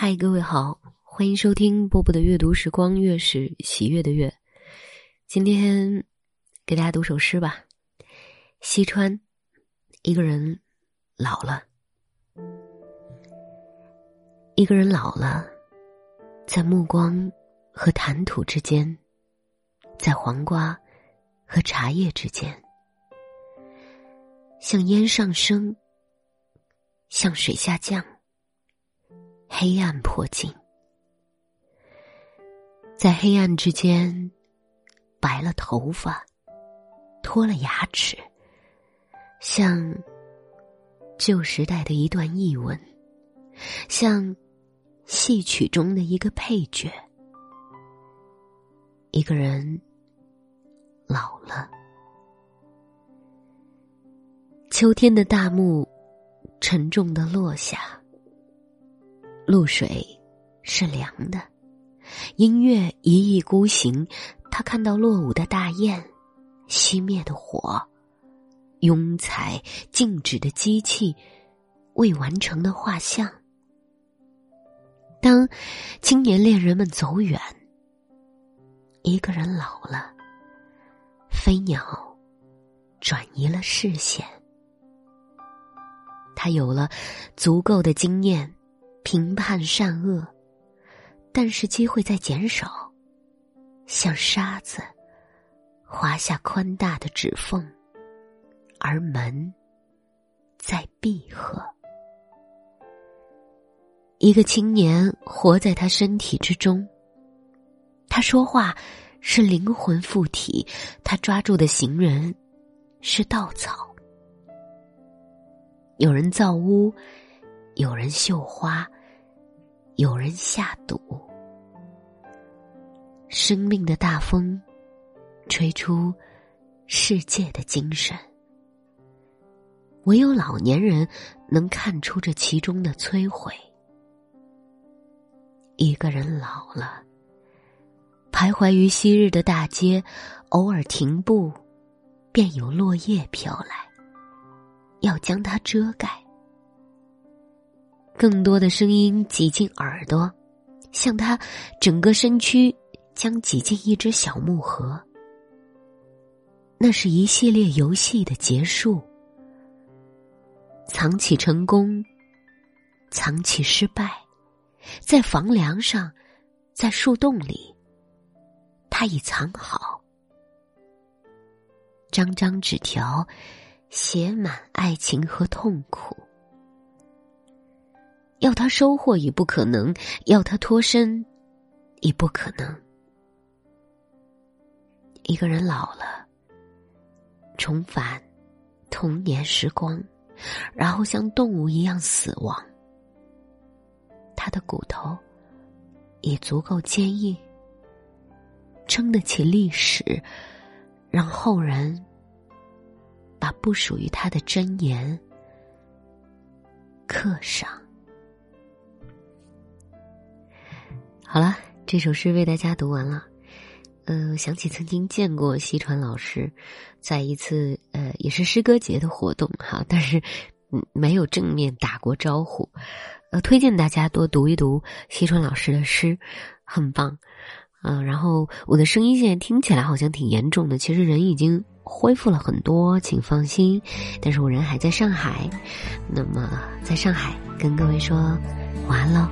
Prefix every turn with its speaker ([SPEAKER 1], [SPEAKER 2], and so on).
[SPEAKER 1] 嗨，各位好，欢迎收听波波的阅读时光，月是喜悦的月。今天给大家读首诗吧。西川，一个人老了，一个人老了，在目光和谈吐之间，在黄瓜和茶叶之间，像烟上升，像水下降。黑暗迫近，在黑暗之间，白了头发，脱了牙齿，像旧时代的一段译文，像戏曲中的一个配角。一个人老了，秋天的大幕沉重的落下。露水是凉的，音乐一意孤行。他看到落伍的大雁，熄灭的火，庸才静止的机器，未完成的画像。当青年恋人们走远，一个人老了，飞鸟转移了视线，他有了足够的经验。评判善恶，但是机会在减少，像沙子划下宽大的指缝，而门在闭合。一个青年活在他身体之中，他说话是灵魂附体，他抓住的行人是稻草。有人造屋，有人绣花。有人下赌，生命的大风，吹出世界的精神。唯有老年人能看出这其中的摧毁。一个人老了，徘徊于昔日的大街，偶尔停步，便有落叶飘来，要将它遮盖。更多的声音挤进耳朵，像他整个身躯将挤进一只小木盒。那是一系列游戏的结束，藏起成功，藏起失败，在房梁上，在树洞里，他已藏好。张张纸条，写满爱情和痛苦。要他收获已不可能，要他脱身，已不可能。一个人老了，重返童年时光，然后像动物一样死亡。他的骨头已足够坚硬，撑得起历史，让后人把不属于他的箴言刻上。好了，这首诗为大家读完了。嗯，想起曾经见过西川老师，在一次呃也是诗歌节的活动哈，但是嗯没有正面打过招呼。呃，推荐大家多读一读西川老师的诗，很棒。嗯，然后我的声音现在听起来好像挺严重的，其实人已经恢复了很多，请放心。但是我人还在上海，那么在上海跟各位说晚安喽。